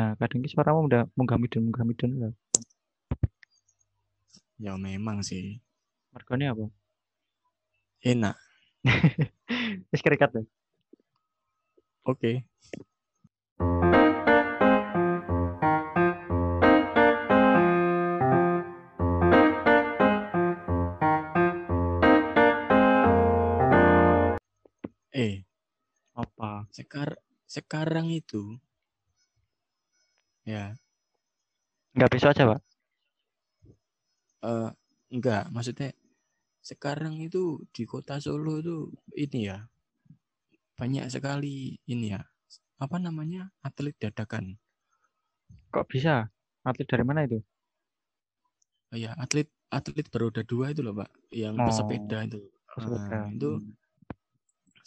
Nah, kadang suaramu udah munggah midun munggah midun lah. Ya memang sih. Mergone apa? Enak. Wis kerikat ya. Oke. Eh, Apa? sekar sekarang itu ya Enggak besok aja, Pak. eh enggak maksudnya sekarang itu di kota Solo itu ini ya banyak sekali ini ya apa namanya atlet dadakan Kok bisa? Atlet dari mana itu? Oh ya atlet atlet beroda dua itu loh pak yang Oh, bersepeda itu Pesepeda. Nah, itu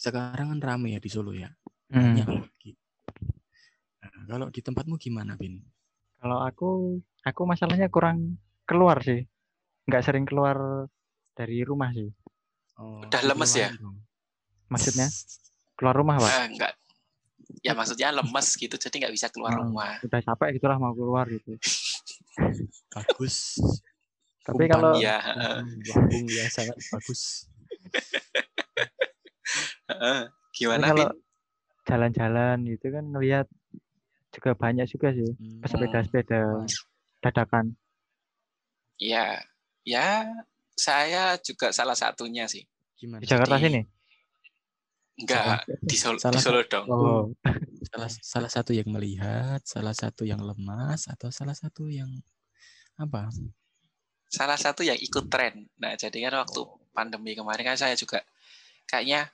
sekarang kan rame ya di Solo ya Hmm. banyak lagi nah, kalau di tempatmu gimana Bin Kalau aku, aku masalahnya kurang keluar sih. Nggak sering keluar dari rumah sih. oh, Udah lemes ya? dong. Maksudnya keluar rumah, Pak. Eh, enggak. Ya maksudnya lemes gitu, jadi nggak bisa keluar Hmm, rumah. Udah capek gitulah mau keluar gitu. bagus Tapi Umpan kalau Iya, lambung ya sangat bagus heeh. tapi Gimana, kalau Bin? jalan-jalan gitu kan ngelihat juga banyak juga sih Hmm. pesepeda-sepeda dadakan. Ya, ya saya juga salah satunya sih. gimana Di Jakarta sini. Enggak, di Solo, Salah di Solo dong. Oh, salah salah satu yang melihat salah satu yang lemas atau salah satu yang apa Salah satu yang ikut tren. Nah, jadi kan waktu pandemi kemarin kan saya juga kayaknya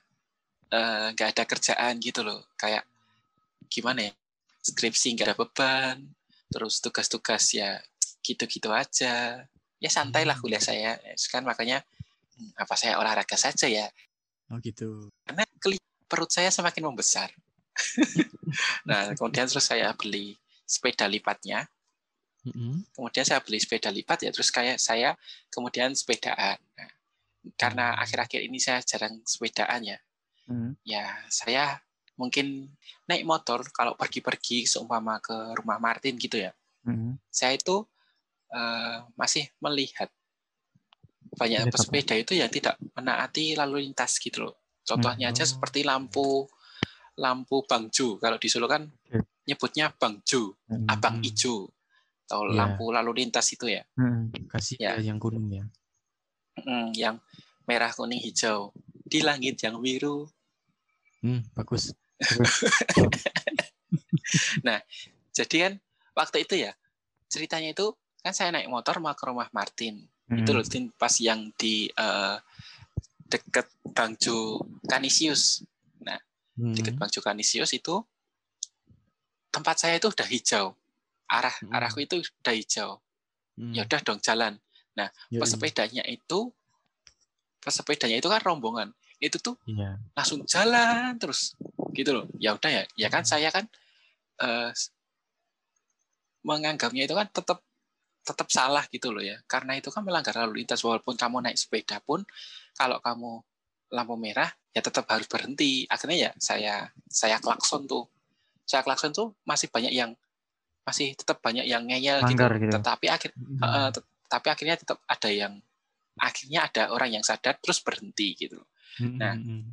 eh, nggak ada kerjaan gitu loh. Kayak gimana ya? Skripsi nggak ada beban, terus tugas-tugas ya gitu-gitu aja. Ya santai lah kuliah saya. Ya, Kan makanya hmm, apa saya olahraga saja ya. oh gitu karena perut saya semakin membesar. nah, kemudian terus saya beli sepeda lipatnya. Mm-mm. Kemudian saya beli sepeda lipat ya, terus kayak saya kemudian sepedaan. Nah, karena Hmm. akhir-akhir ini saya jarang sepedaan ya, hmm. ya saya mungkin naik motor kalau pergi-pergi seumpama ke rumah Martin gitu ya. hmm. Saya itu eh, masih melihat banyak apa? pesepeda itu yang tidak menaati lalu lintas gitu loh. Contohnya aja Oh. seperti lampu lampu bangju. Kalau di Solo kan nyebutnya bangju, Hmm. abang ijo atau Iya. lampu lalu lintas itu ya. Hmm. kasih Ya. ya. yang kuning ya Mm, yang merah, kuning, hijau. Di langit yang biru. hmm, bagus Jadi kan waktu itu ya ceritanya itu kan saya naik motor mau ke rumah Martin. Hmm. Itu loh Tin, pas yang di eh, deket Bangjo Canisius. Hmm. Deket Bangjo Canisius itu tempat saya itu udah hijau. Arah Hmm. arahku itu udah hijau. Hmm. Ya udah dong jalan. Yoi. Pesepedanya itu pesepedanya itu kan rombongan. Itu tuh iya. langsung jalan terus gitu loh. Ya udah ya ya kan saya kan eh, menganggapnya itu kan tetap tetap salah gitu loh ya. Karena itu kan melanggar lalu lintas walaupun kamu naik sepeda pun kalau kamu lampu merah ya tetap harus berhenti. Akhirnya ya saya saya klakson tuh. Saya klakson tuh masih banyak yang masih tetap banyak yang ngeyel gitu, Langgar gitu. tetapi akhir Hmm. tet- tapi akhirnya tetap ada yang akhirnya ada orang yang sadar terus berhenti gitu Hmm, nah, hmm, hmm.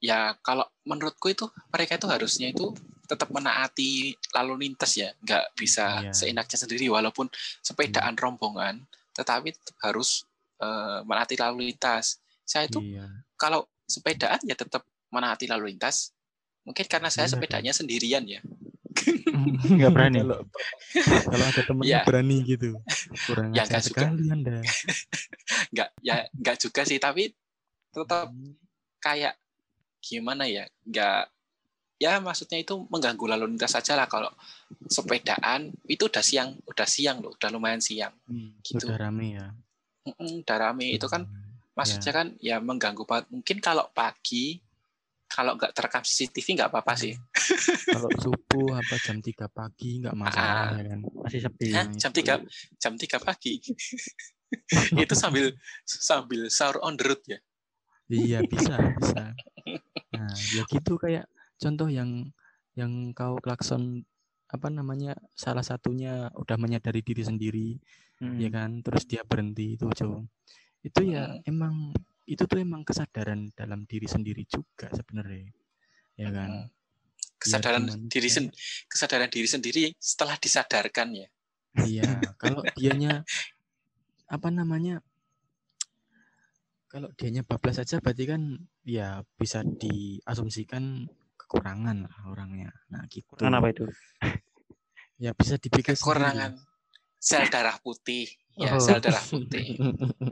ya kalau menurutku itu mereka itu harusnya itu tetap menaati lalu lintas ya nggak bisa Iya. seenaknya sendiri walaupun sepedaan rombongan tetapi tetap harus eh, menaati lalu lintas saya itu iya kalau sepedaan ya tetap menaati lalu lintas mungkin karena saya sepedanya sendirian ya Nggak berani. kalau kalau ada temennya Ya. berani gitu kurang Ya, nggak juga. sekali anda nggak ya nggak juga sih tapi tetap Hmm. Kayak gimana ya nggak ya maksudnya itu mengganggu lalu lintas saja lah kalau sepedaan itu udah siang udah siang loh udah lumayan siang Hmm, Gitu. sudah rame ya Mm-mm, udah rame itu kan Hmm, maksudnya kan ya mengganggu banget mungkin kalau pagi kalau nggak terekam CCTV nggak apa-apa sih kalau subuh apa jam 3 pagi nggak masalah Ah. ya kan Masih sepi. Hah? Jam itu. tiga jam tiga pagi itu sambil sambil sahur on the road ya Iya bisa bisa. Nah ya gitu kayak contoh yang yang kau klakson apa namanya salah satunya udah menyadari diri sendiri Hmm. ya kan terus dia berhenti itu Jo itu ya Hmm. emang itu tuh emang kesadaran dalam diri sendiri juga sebenarnya ya kan Hmm. kesadaran gimana diri sen kesadaran diri sendiri setelah disadarkan ya iya kalau dianya apa namanya kalau dianya bablas saja berarti kan ya bisa diasumsikan kekurangan lah orangnya nah gitu Kekurangan apa itu? ya bisa dipikir sendiri. kekurangan sel darah putih ya Oh. sel darah putih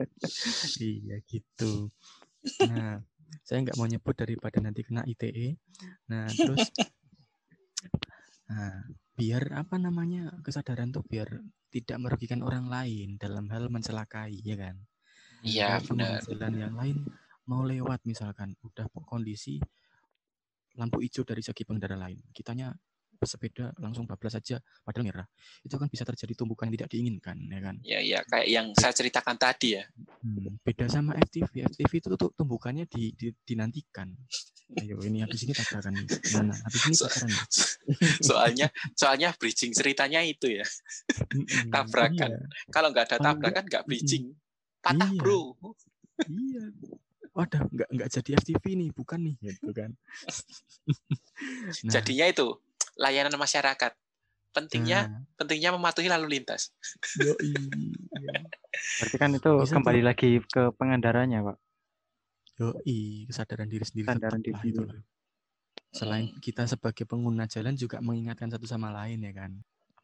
iya gitu. Nah, saya nggak mau nyebut daripada nanti kena ITE. Nah, terus, nah, biar apa namanya kesadaran tuh biar tidak merugikan orang lain dalam hal mencelakai, ya kan? Iya benar jalan yang lain mau lewat misalkan udah kondisi lampu hijau dari segi pengendara lain, kitanya bersepeda langsung bablas saja padahal merah. Itu kan bisa terjadi tumbukan yang tidak diinginkan, ya kan? ya ya kayak yang saya ceritakan tadi ya Hmm, beda sama FTV. FTV itu tuh tumbukannya di, di- dinantikan. Ayo ini habis ini tabrakan nih. Mana? Habis ini So- tabrakan nih. soalnya soalnya bridging ceritanya itu ya tabrakan. Iya, kalau nggak ada tabrakan nggak bridging patah Iya. bro iya. Wadah, nggak nggak jadi FTV nih, bukan nih, gitu kan. Nah, jadinya itu layanan masyarakat pentingnya nah, pentingnya mematuhi lalu lintas yoi, iya. Berarti kan itu Bisa kembali lagi ke pengendaranya, Pak. Yoi, kesadaran diri sendiri Kesadaran diri itu. Selain kita sebagai pengguna jalan juga mengingatkan satu sama lain ya kan.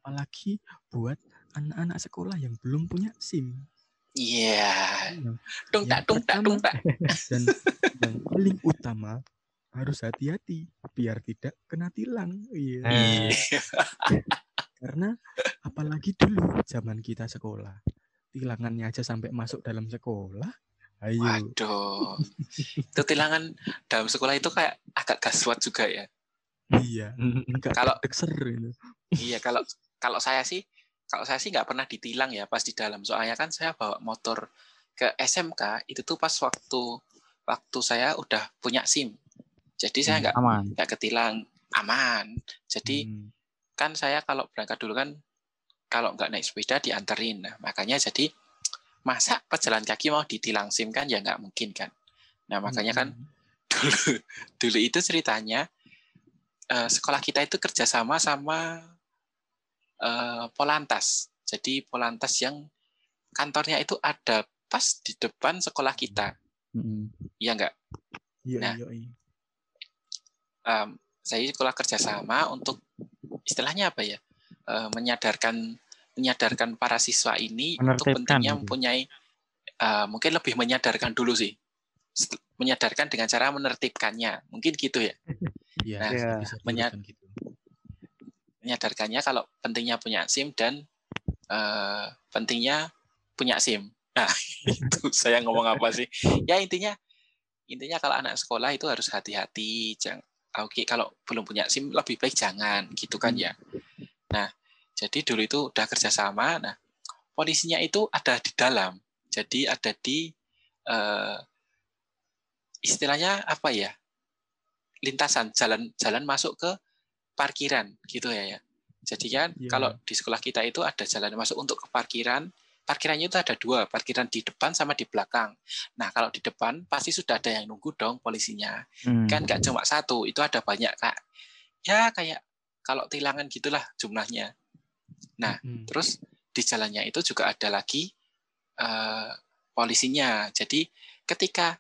Apalagi buat anak-anak sekolah yang belum punya SIM. Iya Yang tung tak tung tak tung tak dan yang paling utama harus hati-hati biar tidak kena tilang. Iya. Eh. Iya. Karena apalagi dulu zaman kita sekolah, tilangannya aja sampai masuk dalam sekolah. Ayo. waduh itu tilangan dalam sekolah itu kayak agak gaswat juga ya Iya. Enggak Kalau- dekser itu. iya kalau kalau saya sih kalau saya sih nggak pernah ditilang ya pas di dalam soalnya kan saya bawa motor ke SMK itu tuh pas waktu waktu saya udah punya SIM jadi saya Hmm. nggak Aman. nggak ketilang aman jadi Hmm. kan saya kalau berangkat dulu kan kalau nggak naik sepeda dianterin nah makanya jadi masa pejalan kaki mau ditilang SIM kan ya nggak mungkin kan nah makanya kan Hmm. dulu dulu itu ceritanya eh, sekolah kita itu kerjasama sama eh, Polantas jadi Polantas yang kantornya itu ada pas di depan sekolah kita Mm-mm. ya nggak Iya, Nah. iya, iya. Em, saya sekolah kerjasama untuk istilahnya apa ya eh, menyadarkan menyadarkan para siswa ini untuk pentingnya gitu. mempunyai eh, mungkin lebih menyadarkan dulu sih menyadarkan dengan cara menertibkannya mungkin gitu ya Iya, Nah, bisa, Iya. bisa Menyat- diurutkan gitu. Menyadarkannya kalau pentingnya punya SIM dan eh, pentingnya punya SIM. Nah, itu saya ngomong apa sih? Ya intinya intinya kalau anak sekolah itu harus hati-hati, jangan oke kalau belum punya SIM lebih baik jangan gitu kan ya. Nah, jadi dulu itu udah kerjasama. Nah, polisinya itu ada di dalam. Jadi ada di eh, istilahnya apa ya? lintasan jalan jalan masuk ke parkiran gitu ya ya. Jadi kan Iya. kalau di sekolah kita itu ada jalan masuk untuk ke parkiran. Parkirannya itu ada dua, parkiran di depan sama di belakang. Nah kalau di depan pasti sudah ada yang nunggu dong polisinya. Hmm. Kan nggak cuma satu, itu ada banyak kak. Ya kayak kalau tilangan gitulah jumlahnya. Nah Mm-mm. terus di jalannya itu juga ada lagi eh, polisinya. Jadi ketika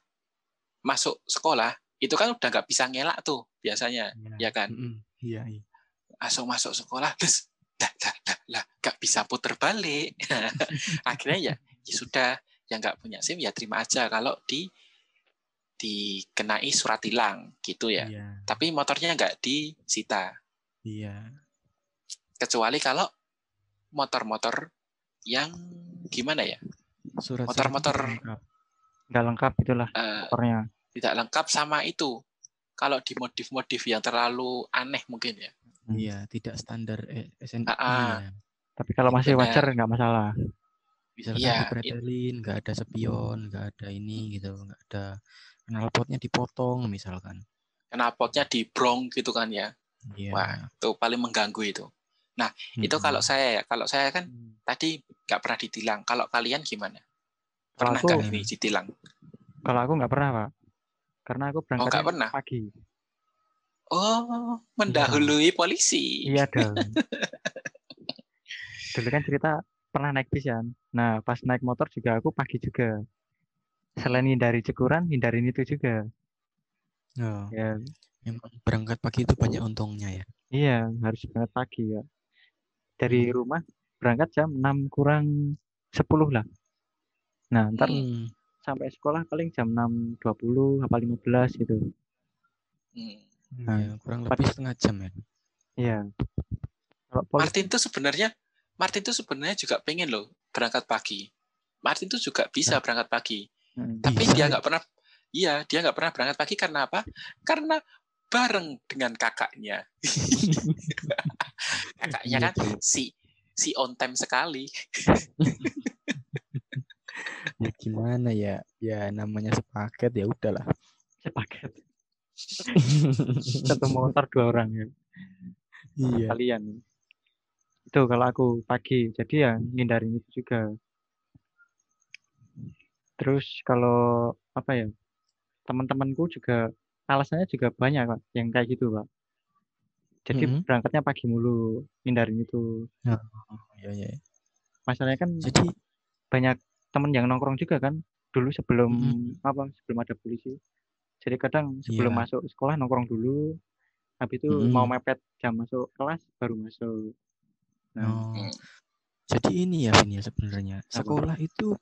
masuk sekolah itu kan udah nggak bisa ngelak tuh biasanya, Iya. ya kan? Mm-mm. Iya, iya. langsung masuk sekolah terus lah lah lah lah nggak bisa puter balik akhirnya ya ya sudah yang nggak punya sim ya terima aja kalau di dikenai surat tilang gitu ya Iya. tapi motornya nggak disita Iya. kecuali kalau motor-motor yang gimana ya Surat Motor-motor- Nggak lengkap itulah eh, motornya. tidak lengkap sama itu kalau di modif-modif yang terlalu aneh mungkin ya Iya, tidak standar eh, SNI. Ah, ah. ya. Tapi kalau masih Benar. wajar nggak masalah. Misalkan Iya, dipretelin, nggak ada spion, nggak ada ini gitu, nggak ada knalpotnya dipotong misalkan. knalpotnya di brong gitu kan ya Iya. Wah. itu paling mengganggu itu Itu Mm-mm. kalau saya ya, kalau saya kan Hmm. tadi nggak pernah ditilang. Kalau kalian gimana? Kalau Pernah nggak ini ditilang? Kalau aku nggak pernah, Pak. Karena aku berangkat nggak pernah? pagi. Oh, mendahului polisi. Iya dong. Dulu kan cerita pernah naik bis kan. Nah, pas naik motor juga aku pagi juga. Selain hindari cekuran, hindarin itu juga. Oh, Ya, memang berangkat pagi itu banyak untungnya ya. iya harus berangkat pagi ya. Dari rumah berangkat jam 6 kurang 10 lah. Nah, ntar Hmm. Hmm. sampai sekolah paling jam 6.20 apa 15 gitu. Hmm. Ya, kurang lebih setengah jam ya. Iya. Kalau polisi Martin tuh sebenarnya Martin tuh sebenarnya juga pengen loh berangkat pagi. Martin tuh juga bisa berangkat pagi, Mm. tapi Bisa dia ya? nggak pernah. Iya, dia nggak pernah berangkat pagi karena apa? Karena bareng dengan kakaknya. kakaknya Iya, kan si si on time sekali. Ya gimana ya? Ya namanya sepaket ya udahlah. sepaket. Satu motor dua orang ya. Iya. Kalian. Itu kalau aku pagi. Jadi ya ngindarin itu juga. Terus kalau apa ya? Teman-temanku juga alasannya juga banyak Pak yang kayak gitu, Pak. Jadi Mhm. berangkatnya pagi mulu, hindarin itu. Iya, iya. Masalahnya kan Jadi banyak temen yang nongkrong juga kan dulu sebelum Mhm. apa sebelum ada polisi jadi kadang sebelum Iya. masuk sekolah nongkrong dulu habis itu mau Mhm. mepet jam masuk kelas baru masuk nah oh. Jadi ini ya Vin ya sebenarnya. Sekolah itu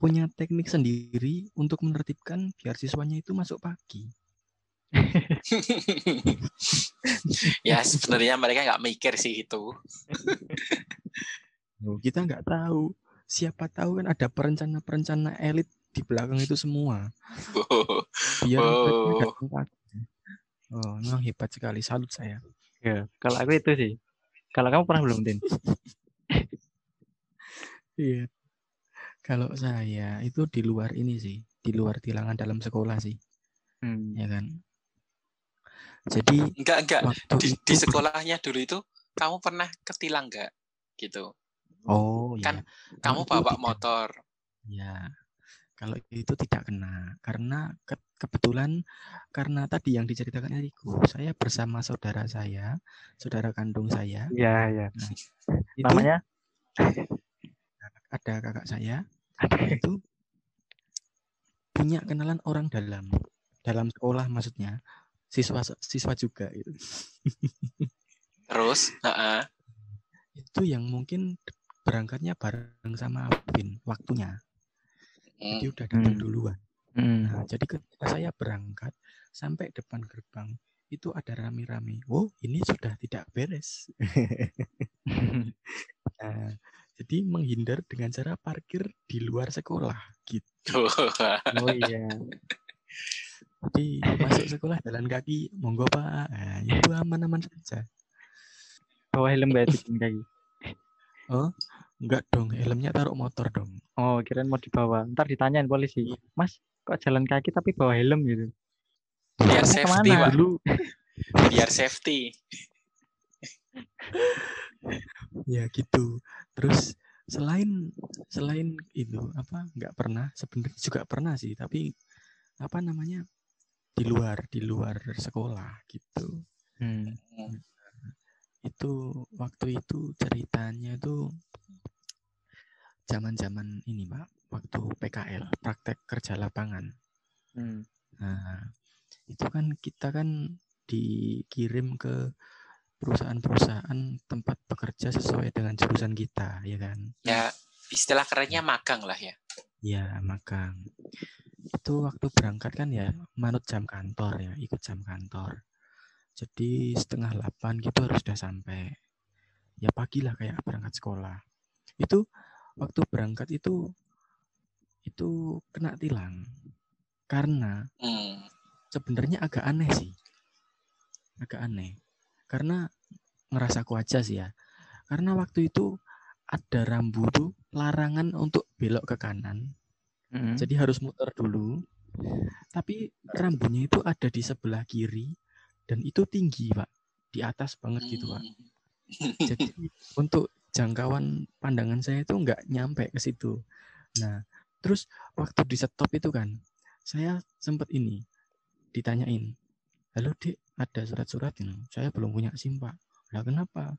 punya teknik sendiri untuk menertibkan biar siswanya itu masuk pagi. ya sebenarnya mereka nggak mikir sih itu. Loh, kita nggak tahu. Siapa tahu kan ada perencana-perencana elit di belakang itu semua. Biar Oh. Oh, memang hebat sekali. Salut saya. ya kalau aku itu sih kalau kamu pernah belum Tin? Iya. Kalau saya itu di luar ini sih, di luar tilangan dalam sekolah sih, Hmm. ya kan. Jadi Enggak enggak di, itu di sekolahnya dulu itu kamu pernah ketilang nggak? Gitu. Oh Kan iya. Kamu Kalau itu bawa tidak. motor. Ya, kalau itu tidak kena karena ke- kebetulan karena tadi yang diceritakan Eriko, saya bersama saudara saya, saudara kandung saya, Iya ya itu namanya ada kakak saya itu punya kenalan orang dalam dalam sekolah maksudnya siswa siswa juga itu Terus, heeh. itu yang mungkin berangkatnya bareng sama Alvin waktunya Hmm. jadi udah datang Hmm. duluan Hmm. Nah, jadi ketika saya berangkat sampai depan gerbang itu ada rame-rame. Oh, ini sudah tidak beres. Nah, jadi menghindar dengan cara parkir di luar sekolah gitu. oh iya Jadi masuk sekolah jalan kaki, monggo Pak. Nah, itu aman-aman saja. bawa helm nggak itu Kaki Enggak dong, helmnya taruh motor dong. oh kirain mau dibawa ntar ditanyain polisi mas kok jalan kaki tapi bawa helm gitu Biar safety, ke mana? Pak. Dulu Biar safety. ya gitu. Terus selain selain itu apa nggak pernah sebenarnya juga pernah sih tapi apa namanya di luar di luar sekolah gitu Hmm. Itu waktu itu ceritanya itu zaman-zaman ini pak waktu PKL praktek kerja lapangan Hmm. nah itu kan kita kan dikirim ke perusahaan-perusahaan tempat bekerja sesuai dengan jurusan kita ya kan Ya, istilah kerennya magang lah ya. ya magang itu waktu berangkat kan ya manut jam kantor ya ikut jam kantor jadi setengah delapan gitu harus sudah sampai. Ya pagi lah kayak berangkat sekolah. Itu waktu berangkat itu itu kena tilang. Karena Hmm. sebenarnya agak aneh sih. Agak aneh. Karena ngerasaku aja sih ya. Karena waktu itu ada rambu tuh larangan untuk belok ke kanan. Hmm. jadi harus muter dulu. Tapi rambunya itu ada di sebelah kiri dan itu tinggi pak di atas banget gitu pak Hmm. Jadi untuk jangkauan pandangan saya itu nggak nyampe ke situ. Nah, terus waktu di stop itu kan, saya sempat ini ditanyain, halo dek, ada surat-surat ini? Saya belum punya SIM pak. Lah kenapa?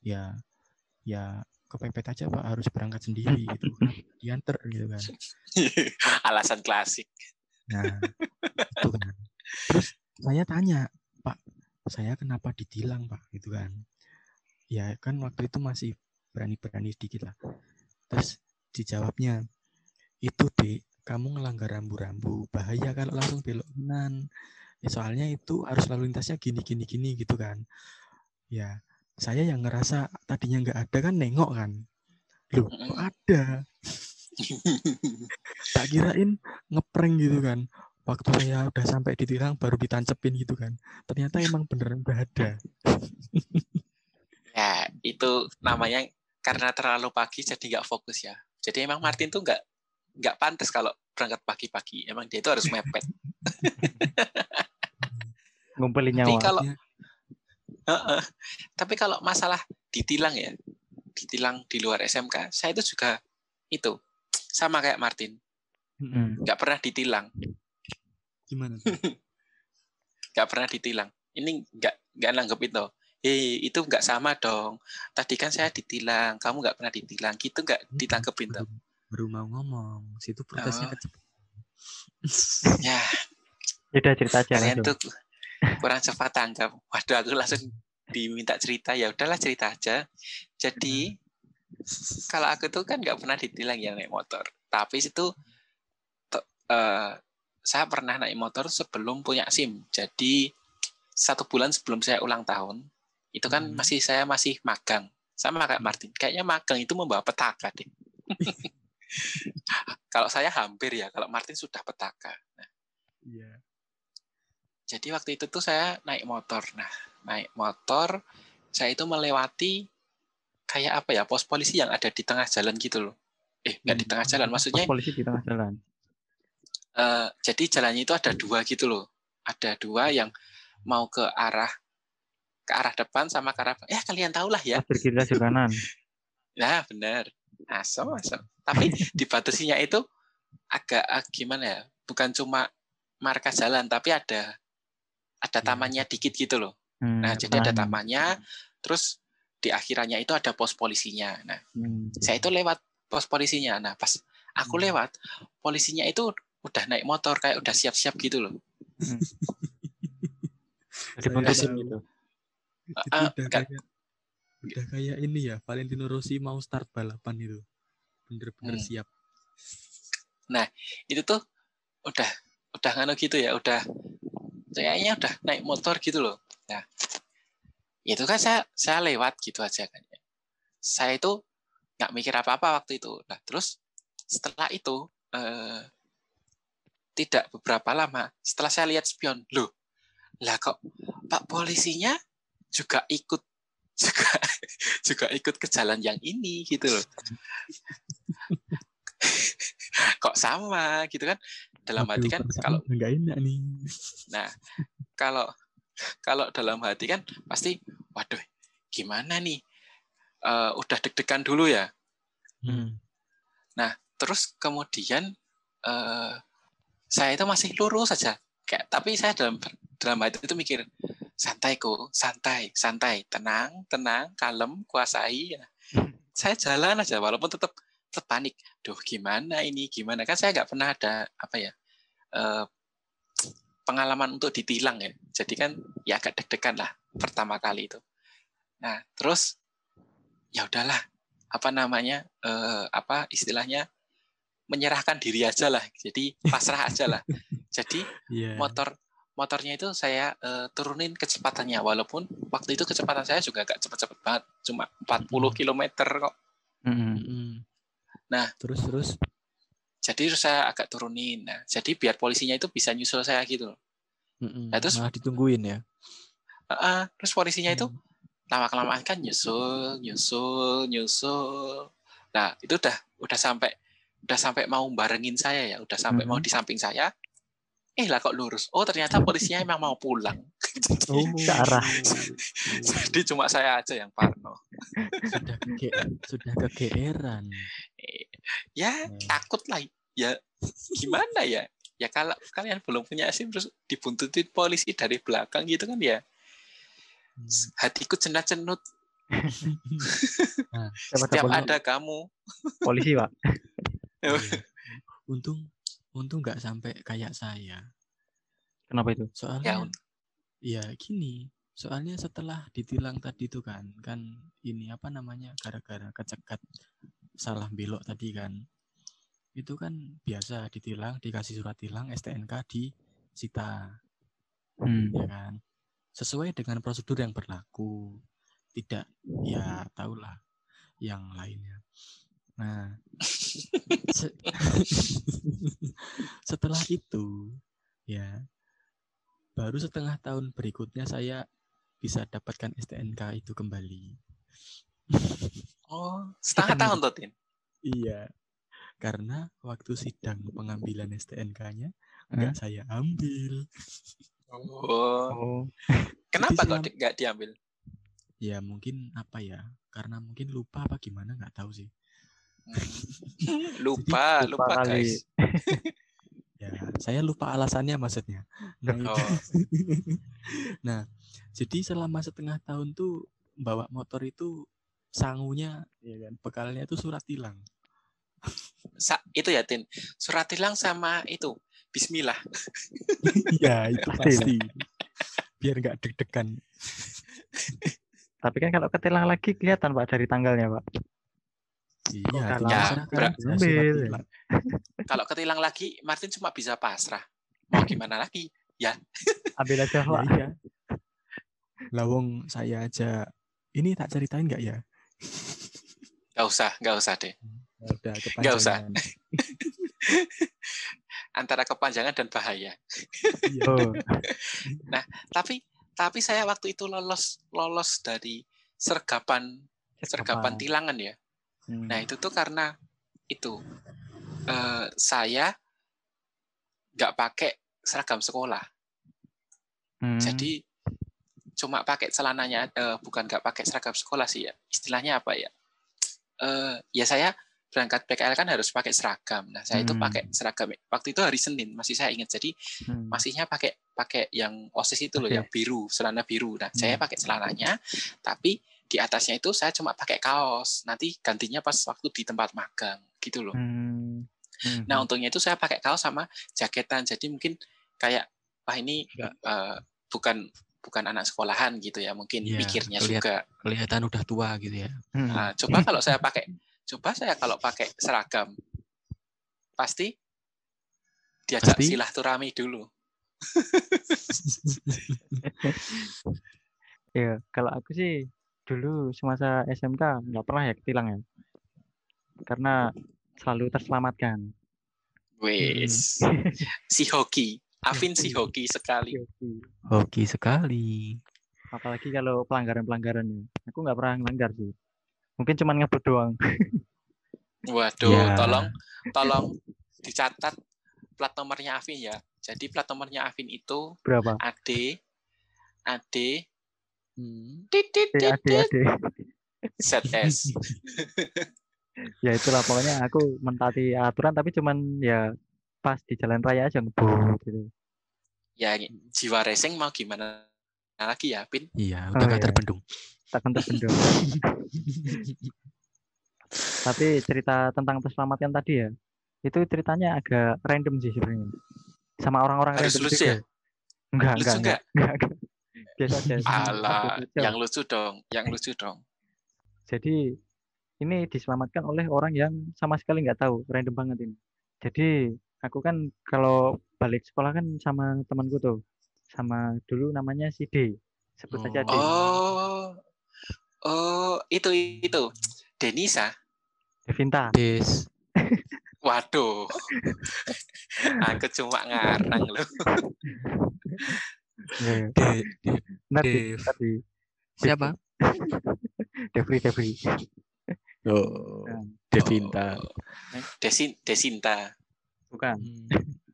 Ya, ya kepepet aja pak, harus berangkat sendiri gitu. Diantar gitu kan. Alasan klasik. Nah, itu kan. Terus saya tanya, saya kenapa ditilang, Pak? Gitu kan. Ya kan waktu itu masih berani-berani sedikit lah. Terus dijawabnya, itu dek, kamu ngelanggar rambu-rambu, bahaya kalau langsung belok kanan. Ya, soalnya itu harus lalu lintasnya gini gini gini gitu kan. Ya, saya yang ngerasa tadinya nggak ada kan nengok kan. Loh, kok ada? tak kirain ngeprank gitu kan. Waktu saya udah sampai di tilang baru ditancepin gitu kan. Ternyata emang beneran udah ada. ya, itu namanya karena terlalu pagi jadi nggak fokus ya. Jadi emang Martin tuh nggak nggak pantas kalau berangkat pagi-pagi. Emang dia itu harus mepet. Ngumpulin Tapi nyawa. kalau Ya. Heeh. tapi kalau masalah ditilang ya, ditilang di luar SMK, saya itu juga itu sama kayak Martin, nggak pernah ditilang, Gimana? tuh? nggak pernah ditilang. Ini nggak nggak nanggep itu. Hei, itu nggak sama dong. Tadi kan saya ditilang, kamu nggak pernah ditilang. Gitu nggak ditangkepin tuh. baru, baru mau ngomong, situ protesnya Oh. kecepatan. Ya, Udah cerita aja kalian tuh kurang cepat tanggap. Waduh, aku langsung diminta cerita. Ya udahlah cerita aja. Jadi kalau aku tuh kan nggak pernah ditilang ya naik motor. Tapi itu te- eh, saya pernah naik motor sebelum punya SIM. Jadi satu bulan sebelum saya ulang tahun, itu kan Hmm. masih saya masih magang. Sama kayak Martin. Kayaknya magang itu membawa petaka deh. kalau saya hampir ya, kalau Martin sudah petaka. Nah, Iya. jadi waktu itu tuh saya naik motor. Nah, naik motor, saya itu melewati kayak apa ya, pos polisi yang ada di tengah jalan gitu loh. Eh, nggak di Hmm. tengah jalan, Pos maksudnya polisi di tengah jalan. Eh, jadi jalannya itu ada dua gitu loh. Ada dua yang mau ke arah ke arah depan sama ke arah ya kalian tahu lah ya. Pas berkiri lajur kanan. Nah, benar. Asam, asam. Tapi dibatasinya itu agak ah, gimana ya? Bukan cuma marka jalan, tapi ada ada Iya. tamannya dikit gitu loh. Hmm, Nah, jadi ada tamannya, terus di akhirannya itu ada pos polisinya. Nah, Hmm. saya itu lewat pos polisinya. Nah, pas aku Hmm. lewat, polisinya itu udah naik motor kayak udah siap-siap gitu loh. Tahu. gitu. Itu Ah, udah kayak udah kayak ini ya, Valentino Rossi mau start balapan itu. Bener-bener Hmm. siap. Itu tuh udah udah nganu gitu ya, udah kayaknya udah naik motor gitu loh. Nah, itu kan saya saya lewat gitu aja kan ya. Saya itu nggak mikir apa-apa waktu itu. Nah, terus setelah itu eh, tidak beberapa lama setelah saya lihat spion, loh, lah kok Pak polisinya juga ikut juga juga ikut ke jalan yang ini gitu loh. kok sama gitu kan? Dalam hati kan kalau udah nggak enak nih. Nah, kalau kalau dalam hati kan pasti, waduh, gimana nih? Eh, udah deg-degan dulu ya. Hmm. Terus kemudian eh, saya itu masih lurus saja. Kayak, tapi saya dalam dalam hati itu mikir, santai kok, santai, santai, tenang, tenang, kalem, kuasai. Nah, saya jalan aja, walaupun tetap tetap panik. Duh, gimana ini? Gimana? Kan saya nggak pernah ada apa ya? eh, pengalaman untuk ditilang ya. Jadi kan ya agak deg-degan lah pertama kali itu. Nah, terus ya udahlah apa namanya? eh, apa istilahnya? Menyerahkan diri aja lah. Jadi pasrah aja lah. Jadi Iya. motor motornya itu saya eh, turunin kecepatannya walaupun waktu itu kecepatan saya juga gak cepet-cepet banget, cuma 40 Hmm. km kok. Mm-mm. Mm-mm. Nah. terus terus. Jadi terus saya agak turunin. Nah, jadi biar polisinya itu bisa nyusul saya gitu. Mm-mm. Nah, terus- malah ditungguin ya. Heeh, terus polisinya itu Hmm. lama kelamaan kan nyusul, nyusul, nyusul. Nah, itu udah udah sampai udah sampai mau barengin saya ya, udah sampai mau Mhm. di samping saya. Eh lah kok lurus. Oh, ternyata polisinya emang mau pulang. Jadi, Oh, ke arah. jadi cuma saya aja yang parno. sudah kege sudah kegeeran. Ya Hmm. takut lah. Ya gimana ya? Ya kalau kalian belum punya SIM terus dibuntutin polisi dari belakang gitu kan ya. Hmm. Hatiku cenut-cenut Siapa setiap ada kamu. polisi, Pak. Iya. Untung untung nggak sampai kayak saya. Kenapa itu? Soalnya un- ya gini, soalnya setelah ditilang tadi itu kan, kan ini apa namanya gara-gara kecekat salah belok tadi kan. Itu kan biasa ditilang, dikasih surat tilang, STNK disita, Hmm. ya kan. Sesuai dengan prosedur yang berlaku. Tidak ya tahulah yang lainnya. Nah, setelah itu ya baru setengah tahun berikutnya saya bisa dapatkan STNK itu kembali. Oh, setengah tahun tuh, Tin. Iya. Karena waktu sidang pengambilan STNK-nya nggak saya ambil. Oh. Oh, Kenapa kok selama- di- nggak diambil? Ya mungkin apa ya? Karena mungkin lupa apa gimana nggak tahu sih. Lupa, lupa lupa, kali. guys. Ya, saya lupa alasannya maksudnya. Nah, Oh. nah, jadi selama setengah tahun tuh bawa motor itu sangunya ya kan bekalnya itu surat tilang. Sa- itu ya, Tin. Surat tilang sama itu. Bismillah. Iya, itu Pasti. pasti. Biar nggak deg-degan. tapi kan kalau ketilang lagi kelihatan, Pak, dari tanggalnya, Pak. Iya, tinggal Ya, Ambil. Kalau ketilang lagi, Martin cuma bisa pasrah. Mau gimana lagi? Ambil aja, Ya, Pak. iya. Lawong saya aja ini tak ceritain nggak ya? Gak usah, gak usah deh. Ya Udah Nggak usah. Antara kepanjangan dan bahaya. Iya. Oh, Tapi tapi saya waktu itu lolos lolos dari sergapan sergapan tilangan ya. Hmm. Nah itu tuh karena itu eh, saya nggak pakai seragam sekolah. Hmm. Jadi cuma pakai celananya, eh, bukan nggak pakai seragam sekolah sih ya. Istilahnya apa ya? Eh, ya saya berangkat PKL kan harus pakai seragam. Nah saya itu Hmm. pakai seragam. Waktu itu hari Senin masih saya ingat. Jadi Hmm. masihnya pakai pakai yang osis itu loh, Oke. yang biru, celana biru. Nah saya Hmm. pakai celananya, tapi di atasnya itu saya cuma pakai kaos. Nanti gantinya pas waktu di tempat magang gitu loh. Hmm. Hmm. Nah untungnya itu saya pakai kaos sama jaketan. Jadi mungkin kayak wah ini eh, bukan bukan anak sekolahan gitu ya. Mungkin Iya, mikirnya kelihat- juga. Kelihatan udah tua gitu ya. Hmm. Nah, coba kalau saya pakai coba saya kalau pakai seragam pasti diajak Pasti? silaturahmi dulu. Ya, kalau aku sih dulu semasa SMK nggak pernah ya ketilang ya. Karena selalu terselamatkan. Wes. si hoki. Afin si hoki sekali. Hoki sekali. Apalagi kalau pelanggaran-pelanggaran ya. Aku nggak pernah ngelanggar sih. Mungkin cuma ngebut doang. Waduh, Ya. tolong tolong dicatat plat nomornya Afin ya. Jadi plat nomornya Afin itu Berapa? AD AD Hmm. tit, tit, tit, AD, tit, AD. ZS. Ya itulah pokoknya aku mentaati aturan tapi cuman ya pas di jalan raya aja ngebut gitu. Ya jiwa racing mau gimana lagi ya, Pin? Iya, Oh, udah gak iya. terbendung. Takkan terbendung. Tapi cerita tentang terselamatkan tadi ya, itu ceritanya agak random sih sebenarnya. Sama orang-orang random lucu juga. ya? Enggak, Lucu enggak, enggak, enggak, enggak. Biasa aja. Alah, yang lucu dong, yang lucu dong. Jadi ini diselamatkan oleh orang yang sama sekali nggak tahu, random banget ini. Jadi aku kan kalau balik sekolah kan sama temanku tuh, sama dulu namanya si D, sebut saja D. Oh. Oh, itu itu. Denisa. Devinta. Des. Waduh. Aku cuma ngarang loh. Ya, ya. De, de. Benar, Di. siapa? Devri, Devri. Oh. Devinta. Oh. Desin Desinta. Bukan.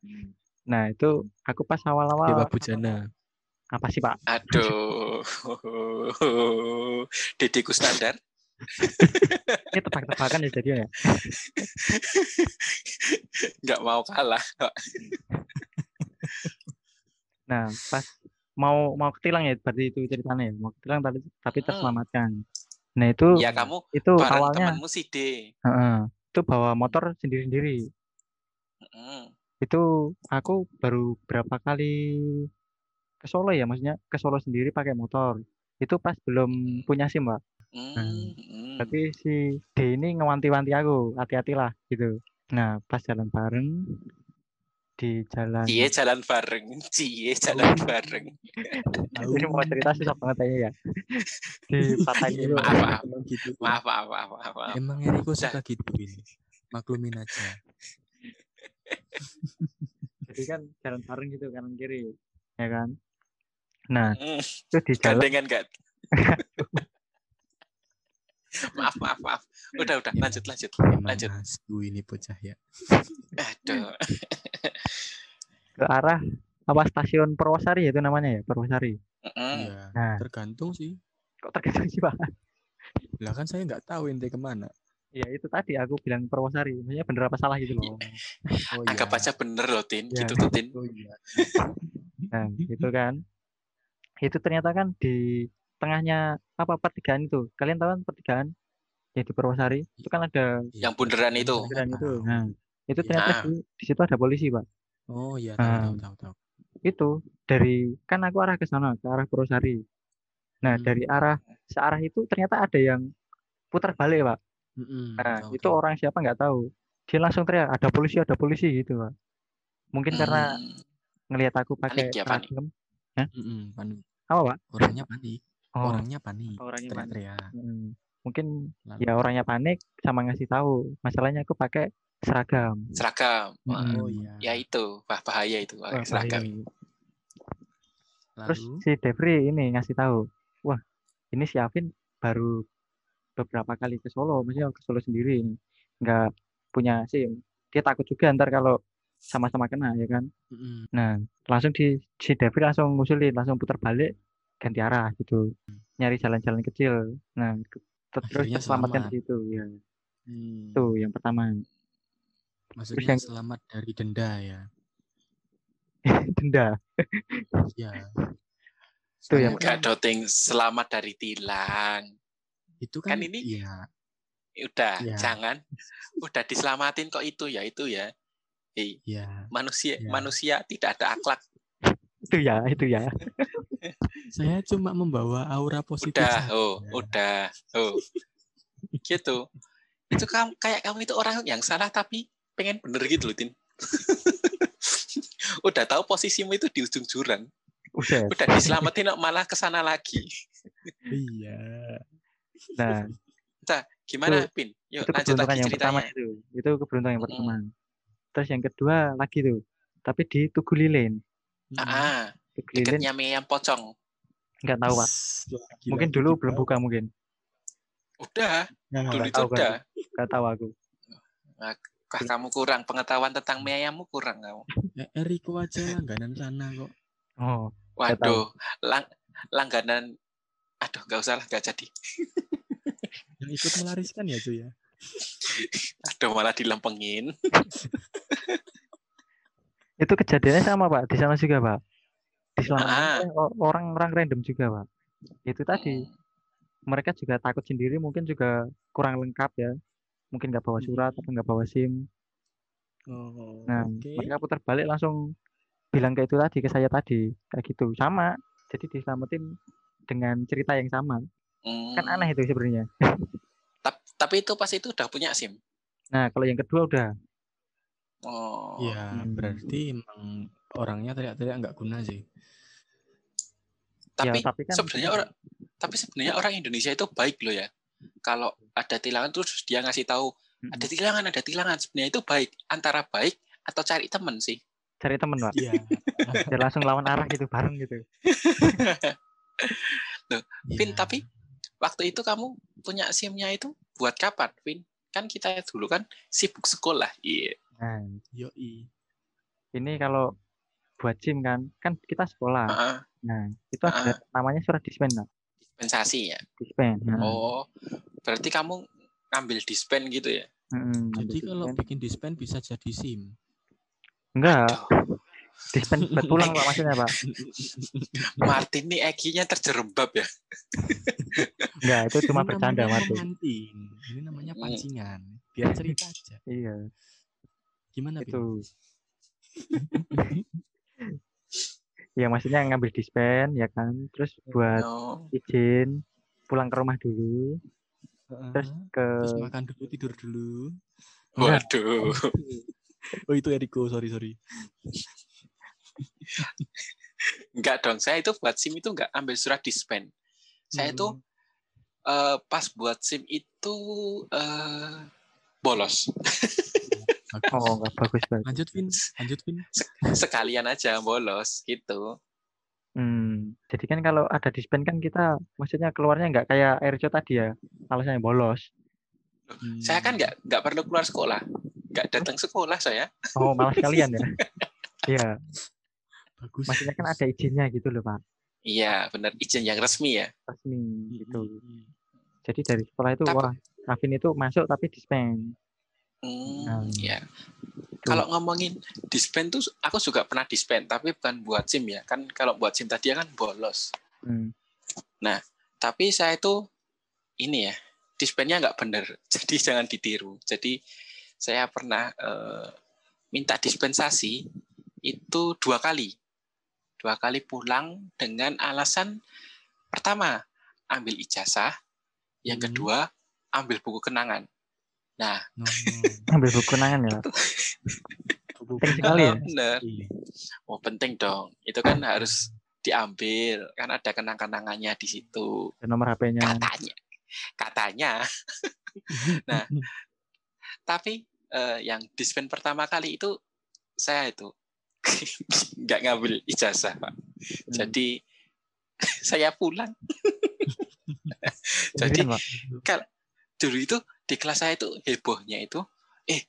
Hmm. Nah, itu aku pas awal-awal Dewa Bujana. apa sih, Pak? Aduh. Dediku standar. Ini tebak-tebakan ya jadi ya. Nggak mau kalah. Nah, pas mau mau ketilang ya berarti itu ceritanya ya. Mau ketilang tapi tapi Hmm. terselamatkan. Nah, itu Ya kamu itu awalnya temanmu sih D. heeh, itu bawa motor sendiri-sendiri. Mm. Itu aku baru berapa kali ke Solo ya, maksudnya ke Solo sendiri pakai motor. Itu pas belum punya SIM, Pak. Mm, mm. Tapi si D ini ngewanti-wanti aku, hati-hatilah gitu. Nah, pas jalan bareng di jalan Cie jalan bareng, cie jalan bareng. ini mau cerita susah banget aja ya. Dipatahin dulu. Maaf, maaf. Emang gitu. Maaf, maaf, maaf, maaf. maaf. Emang Eriko Udah. suka gituin. Maklumin aja. Jadi kan jalan bareng gitu kanan kiri, ya kan? Nah, Mm, itu di jalan Gandengan gak? maaf, maaf, maaf. Udah, udah, Ya. lanjut, lanjut. Emang Lanjut. nasku ini bocah ya. Aduh. ke arah apa stasiun Purwosari ya itu namanya ya, Purwosari. Mm, Iya. Nah, Tergantung sih. kok terkesan sih, Pak? Lah kan saya nggak tahu ente ke mana. Ya itu tadi aku bilang Purwosari. Maksudnya bener apa salah gitu loh. Oh, Anggap iya. aja bener loh, Tin. Ya. Gitu tuh, Tin. Oh iya. Nah, itu kan. Itu ternyata kan di tengahnya apa pertigaan itu. Kalian tahu kan pertigaan ya di Purwosari itu kan ada Yang bundaran saya itu. pertigaan itu. tahu. Nah, itu ternyata Ah. di, di situ ada polisi, Pak. Oh iya tahu Ah. tahu tahu tahu. Itu dari kan aku arah ke sana, ke arah Purwosari. Nah, Hmm. dari arah searah itu ternyata ada yang putar balik, Pak. Mm-mm, Nah, tahu, itu tahu. orang siapa nggak tahu. Dia langsung teriak, ada polisi, ada polisi gitu, Pak. Mungkin karena Hmm, ngelihat aku pakai Panik ya, panik. Mm-mm, panik. Apa, Pak? Orangnya panik. Oh, Orangnya panik. orangnya panik. Teriak-teriak. Mm, Mungkin Lalu, ya orangnya panik sama ngasih tahu. Masalahnya aku pakai seragam. seragam. Mm-mm. Oh iya. Ya itu, bah bahaya itu pakai seragam. bahaya. Terus Lalu si Devri ini ngasih tahu, wah ini si Afin baru beberapa kali ke Solo, maksudnya ke Solo sendiri, ini. nggak punya SIM. Dia takut juga ntar kalau sama-sama kena ya kan. mm-mm, Nah langsung di si Devri langsung ngusulin, langsung putar balik ganti arah gitu, nyari jalan-jalan kecil. Nah terus Akhirnya terselamatkan selamat. di situ ya. hmm, Itu yang pertama maksudnya yang- selamat dari denda ya. denda. Iya. Itu yang kan doting selamat dari tilang. itu kan kan, ini- iya Udah, Ya. jangan. Udah diselamatin kok itu ya, itu ya. Hei, iya manusia Ya. manusia tidak ada akhlak. Itu ya, itu ya. Saya cuma membawa aura positif Udah, saja. oh, udah, oh. Gitu. Itu kamu kayak kamu itu orang yang salah tapi pengen bener gitu loh, Tin. udah tahu posisimu itu di ujung jurang. Udah. Udah diselamatin kok malah ke sana lagi. iya Nah Gimana, Pin? Yuk itu lanjut lagi yang pertama ceritanya. itu. Itu keberuntungan yang Mm-mm. pertama. Terus yang kedua lagi tuh, tapi di Tugu Lilin. Ah, ah, Tugu Lilin deketnya mie ayam pocong. Nggak tahu pak. Mungkin dulu belum buka mungkin. Udah, Nah, dulu itu udah. Nggak tahu aku. Kah kamu kurang pengetahuan tentang mie ayammu kurang kamu. eh, Eriko aja langganan sana kok Oh. Waduh, lang langganan aduh nggak usah lah nggak jadi. yang ikut melariskan ya cuy ya Aduh malah dilempengin. itu kejadiannya sama pak. Di sana juga pak. Diselamatkan Ah. oleh o- orang-orang random juga pak. Itu tadi mereka juga takut sendiri, mungkin juga kurang lengkap ya. Mungkin nggak bawa surat atau nggak bawa SIM. oh Nah, oke mereka putar balik langsung bilang kayak itu tadi ke saya tadi kayak gitu sama jadi diselamatin dengan cerita yang sama kan Hmm, aneh itu sebenarnya tap- tapi itu pas itu udah punya SIM. nah kalau yang kedua udah Oh. ya Hmm. berarti emang orangnya teriak-teriak nggak guna sih Tapi, ya tapi kan sebenarnya orang tapi sebenarnya orang Indonesia itu baik loh ya. Kalau ada tilangan terus dia ngasih tahu ada tilangan, ada tilangan. Sebenarnya itu baik antara baik atau cari temen sih. cari temen pak iya langsung lawan arah gitu bareng gitu Vin, Iya. tapi waktu itu kamu punya SIM-nya itu buat kapan, Vin? Kan kita dulu kan sibuk sekolah. Iya. nah yoi ini kalau buat SIM kan kan kita sekolah Heeh. nah itu ada namanya surat dispen pak Dispensasi ya. dispen. Nah, Oh, berarti kamu ngambil dispen gitu ya? mm, ambil Jadi kalau dispen. bikin dispen bisa jadi SIM. enggak Aduh, dispen buat pulang pak maksudnya pak Martin nih Egi-nya terjerembab ya. enggak itu cuma Ini bercanda namanya Martin memancing. Ini namanya Hmm. pancingan. Biar cerita aja. iya Gimana Bin? itu ya maksudnya ngambil dispen ya kan terus buat No. izin pulang ke rumah dulu terus Heeh. ke Terus makan dulu, tidur dulu. Waduh. Oh itu Eriko, sorry sorry. Enggak dong, saya itu buat SIM itu enggak ambil surat dispen. Saya itu Hmm. eh, pas buat SIM itu eh, bolos. Bagus. oh enggak bagus banget Lanjut Vin, lanjut Vin. Sekalian aja bolos gitu. Hmm, jadi kan kalau ada dispen kan kita maksudnya keluarnya nggak kayak Erco tadi ya, alasannya bolos. Saya kan Hmm. enggak enggak perlu keluar sekolah. Enggak datang sekolah saya. Oh, malah sekalian ya. Iya, bagus. maksudnya kan ada izinnya gitu loh Pak, Iya, benar izin yang resmi ya. resmi gitu. Hmm. Jadi dari sekolah itu Tapi- wah, Rafin itu masuk tapi dispen. Hmm, Hmm. ya. Kalau ngomongin dispen tuh aku juga pernah dispen, tapi bukan buat SIM ya. Kan kalau buat SIM tadi kan bolos. Hmm. Tapi saya itu ini ya, dispennya nggak bener. Jadi jangan ditiru. Jadi saya pernah eh, minta dispensasi itu dua kali. Dua kali pulang dengan alasan pertama ambil ijazah, yang Hmm. kedua ambil buku kenangan. Nah, No, Ambil buku kenangan ya. Penting sekali ya. bener. Iya. Oh penting dong. Itu kan harus diambil. Kan ada kenang-kenangannya di situ. Dan nomor HP-nya. Katanya. Katanya. Nah, Tapi eh, yang dispen pertama kali itu saya itu nggak ngambil ijazah, Pak. Hmm. Jadi saya pulang. Jadi Pak, dulu itu di kelas saya itu hebohnya itu, eh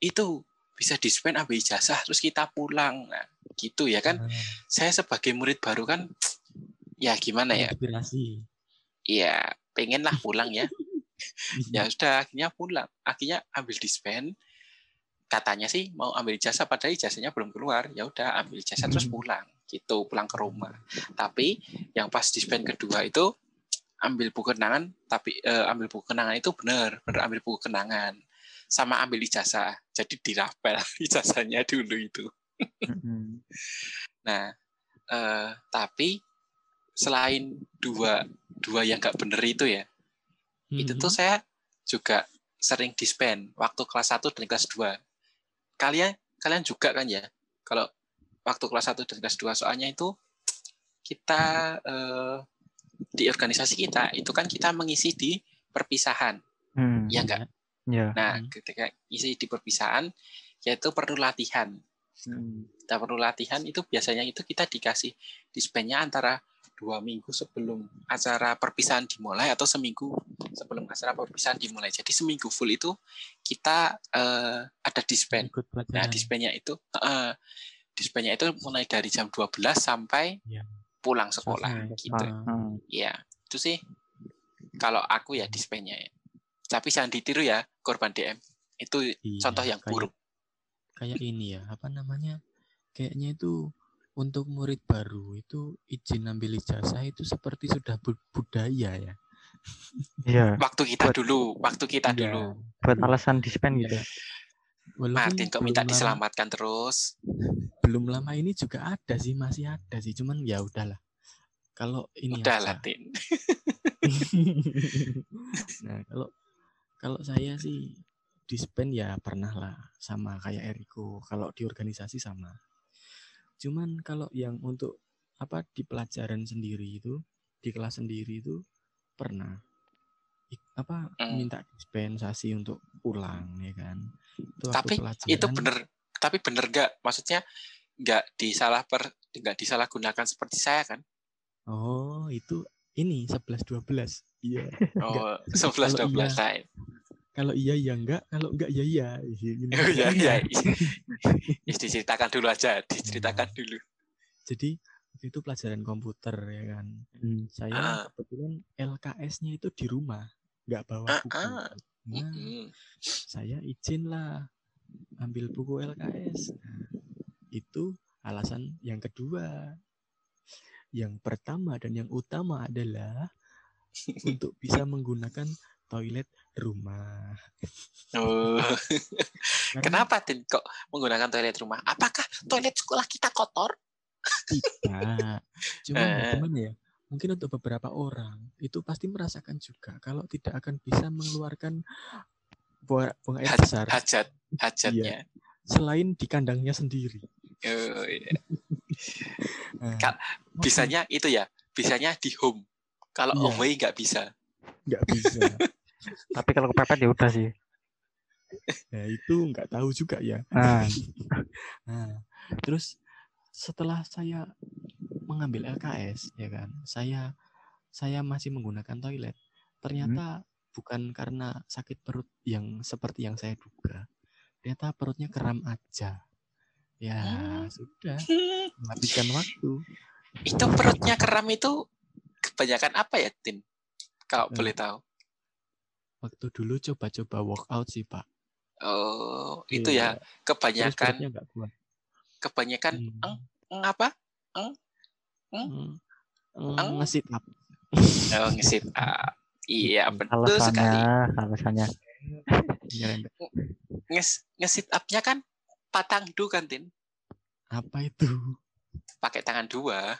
itu bisa dispen ambil ijazah terus kita pulang. Nah, gitu ya kan. Ah, Saya sebagai murid baru kan ya gimana ya? Iya, pengen lah pulang ya. ya sudah akhirnya pulang akhirnya ambil dispen katanya sih mau ambil ijazah padahal ijazahnya belum keluar ya udah ambil ijazah terus pulang gitu pulang ke rumah tapi yang pas dispen kedua itu ambil buku kenangan tapi eh, ambil buku kenangan itu benar benar ambil buku kenangan sama ambil ijazah jadi dirapel ijazahnya dulu itu mm-mm. nah eh, tapi selain dua dua yang nggak bener itu ya itu tuh Mhm. saya juga sering dispen waktu kelas 1 dan kelas 2. Kalian kalian juga kan ya? Kalau waktu kelas 1 dan kelas 2 soalnya itu kita eh, di organisasi kita itu kan kita mengisi di perpisahan. Hmm, Ya enggak? ya. Nah, Hmm. ketika isi di perpisahan yaitu perlu latihan. Hmm. Kita perlu latihan itu biasanya itu kita dikasih dispennya antara dua minggu sebelum acara perpisahan dimulai atau seminggu sebelum acara perpisahan dimulai. Jadi seminggu full itu kita eh, ada dispen. Nah, dispennya itu eh, dispennya itu mulai dari jam 12 sampai Ya. Pulang sekolah Selesai. gitu. Ah. Iya, itu sih kalau aku ya dispennya ya. Tapi jangan ditiru ya korban DM. Itu Iya, contoh yang kayak- buruk. Kayak ini ya, apa namanya? Kayaknya itu untuk murid baru itu izin ambil ijazah itu seperti sudah bu- budaya ya. Iya, Waktu kita Buat- dulu, waktu kita Iya. dulu. buat alasan dispen gitu. Walaupun Martin kok minta lama- diselamatkan terus. Belum lama ini juga ada sih, masih ada sih. Cuman ya udahlah. Kalau ini Udah aja. lah, Tin. nah, kalau kalau saya sih dispen ya pernah lah sama kayak Eriko. Kalau di organisasi sama. Cuman kalau yang untuk apa di pelajaran sendiri itu, di kelas sendiri itu pernah apa Hmm. minta dispensasi untuk pulang ya kan. Itu Tapi itu bener, tapi bener gak? Maksudnya nggak disalah per, nggak disalahgunakan seperti saya kan? Oh, itu ini 11 12. Iya. Oh, 11 Kalau 12 iya. lain. Kalau iya ya enggak, kalau enggak ya iya. Oh iya iya. Ya, diceritakan dulu aja, diceritakan dulu. Jadi waktu itu pelajaran komputer ya kan. Hmm. Saya Ah. kebetulan LKS-nya itu di rumah, nggak bawa Ah, buku. ah. Nah, Mm-mm. saya izin lah ambil buku LKS. Nah, itu alasan yang kedua. Yang pertama dan yang utama adalah untuk bisa menggunakan toilet rumah. Oh. Karena Kenapa Tin kok menggunakan toilet rumah? Apakah toilet sekolah kita kotor? tidak. Cuma ya Eh. gimana ya? Mungkin untuk beberapa orang itu pasti merasakan juga kalau tidak akan bisa mengeluarkan buang, air besar Hajat, hajatnya. selain di kandangnya sendiri. Oh, iya. Nah? Bisanya itu ya, bisanya di home. Kalau Iya. away nggak bisa. nggak bisa. Tapi kalau kepepet ya udah sih. Nah, itu nggak tahu juga ya. Nah, Nah, terus setelah saya mengambil LKS, ya kan, saya saya masih menggunakan toilet. Ternyata bukan karena sakit perut yang seperti yang saya duga. Ternyata perutnya kram aja. Ya, Hmm. sudah menghabiskan waktu. Itu perutnya keram itu kebanyakan apa ya, Tin? Kalau Eh. boleh tahu. Waktu dulu coba-coba workout sih, Pak. Oh, itu Iya, ya Terus kebanyakan kebanyakan Hmm. eng, eng apa? Hmm. Eng? Ngesit up. Oh, ngesit up. Iya, betul alasannya, sekali. alasannya. Nges ngesit up-nya kan patang du kan, Tin? Apa itu? Pakai tangan dua.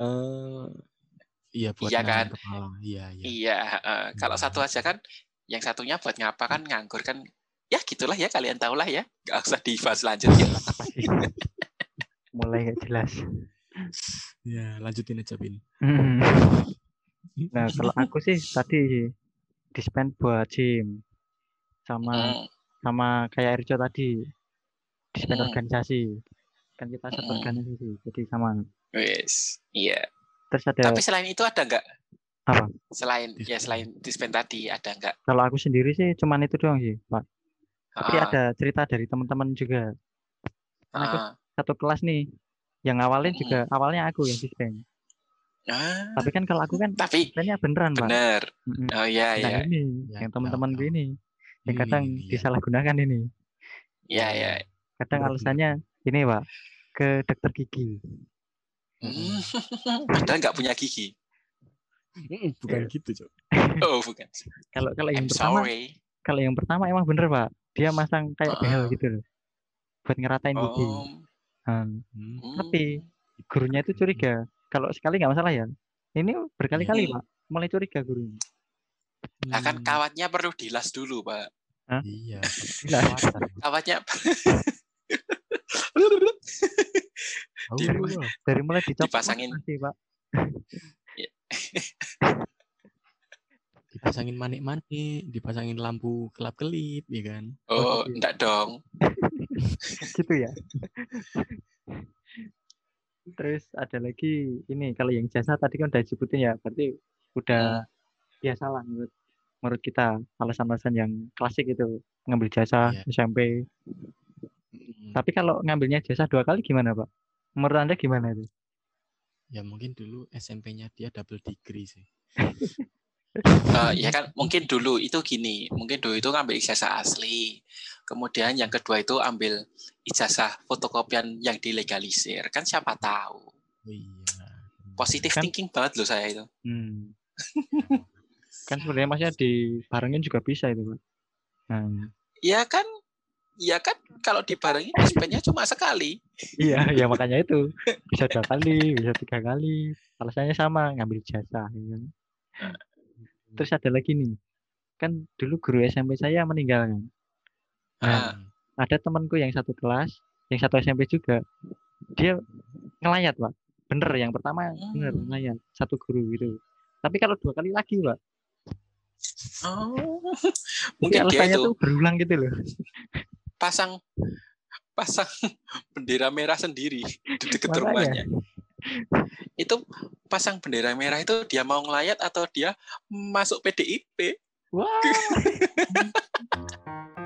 Eh, iya buat Iya kan? kepala. Iya, iya. Iya, eh, kalau Hmm. satu aja kan, yang satunya buat ngapa kan nganggur kan. Ya gitulah ya, kalian tahulah ya. Gak usah dibahas lanjut ya. Mulai gak jelas. Ya, lanjutin aja, Bin. Hmm. Nah, kalau aku sih tadi dispen buat gym sama Hmm, sama kayak Erjo tadi dispen Hmm. organisasi kan kita satu Hmm. organisasi jadi sama wes, iya. terus ada Tapi selain itu ada nggak? Apa? Selain ya selain dispen tadi ada nggak? kalau aku sendiri sih cuman itu doang sih pak tapi Ah, ada cerita dari teman-teman juga kan aku ah, satu kelas nih yang awalin Mm-mm. juga awalnya aku yang dispen ah, tapi kan kalau aku kan tapi dispennya beneran pak bener. Mm-mm. Oh iya Nah, iya, ini Ya, yang tahu, teman-teman gue tahu. ini yang Ini, kadang ya. disalahgunakan ini iya iya. kadang Bener, alasannya ini pak ke dokter gigi Hmm, Padahal nggak punya gigi. Bukan gitu, Cok. Oh bukan. kalau kalau yang I'm pertama sorry. kalau yang pertama emang bener pak dia masang kayak Ah. behel gitu loh buat ngeratain gigi Oh, Nah, Hmm. hmm. tapi gurunya itu curiga kalau sekali nggak masalah ya ini berkali-kali Hmm. pak mulai curiga gurunya Nah kan Hmm, kawatnya perlu dilas dulu, Pak. Iya. Jelas. perawatan. Kawatnya Tahu Di- dari mulai dicopot Dipasangin. masih pak Dipasangin manik-manik, dipasangin lampu kelap-kelip, ya kan? oh, ya. enggak dong. gitu ya. Terus ada lagi ini kalau yang jasa tadi kan udah disebutin ya berarti udah biasa lah menurut menurut kita alasan-alasan yang klasik itu ngambil jasa Iya. SMP Mm, tapi kalau ngambilnya jasa dua kali gimana pak? Menurut anda gimana itu? Ya mungkin dulu SMP-nya dia double degree sih. Eh, ya kan mungkin dulu itu gini, mungkin dulu itu ngambil ijazah asli. Kemudian yang kedua itu ambil ijazah fotokopian yang dilegalisir. Kan siapa tahu. Oh iya. Positif Kan- thinking banget loh saya itu. hmm. kan sebenarnya masnya dibarengin juga bisa itu nah, Ya kan ya kan kalau dibarengin dispennya cuma sekali. iya ya makanya itu bisa dua kali bisa tiga kali alasannya sama ngambil jasa ya kan. Terus ada lagi nih kan dulu guru SMP saya meninggal kan Ah, Nah, ada temanku yang satu kelas, yang satu SMP juga, dia ngelayat, Pak. Bener, yang pertama bener Hmm. ngelayat, satu guru gitu. Tapi kalau dua kali lagi, Pak, oh, jadi mungkin dia itu tuh berulang gitu loh. pasang pasang bendera merah sendiri di dekat rumahnya. Itu pasang bendera merah itu dia mau ngelayat atau dia masuk PDIP? Wah,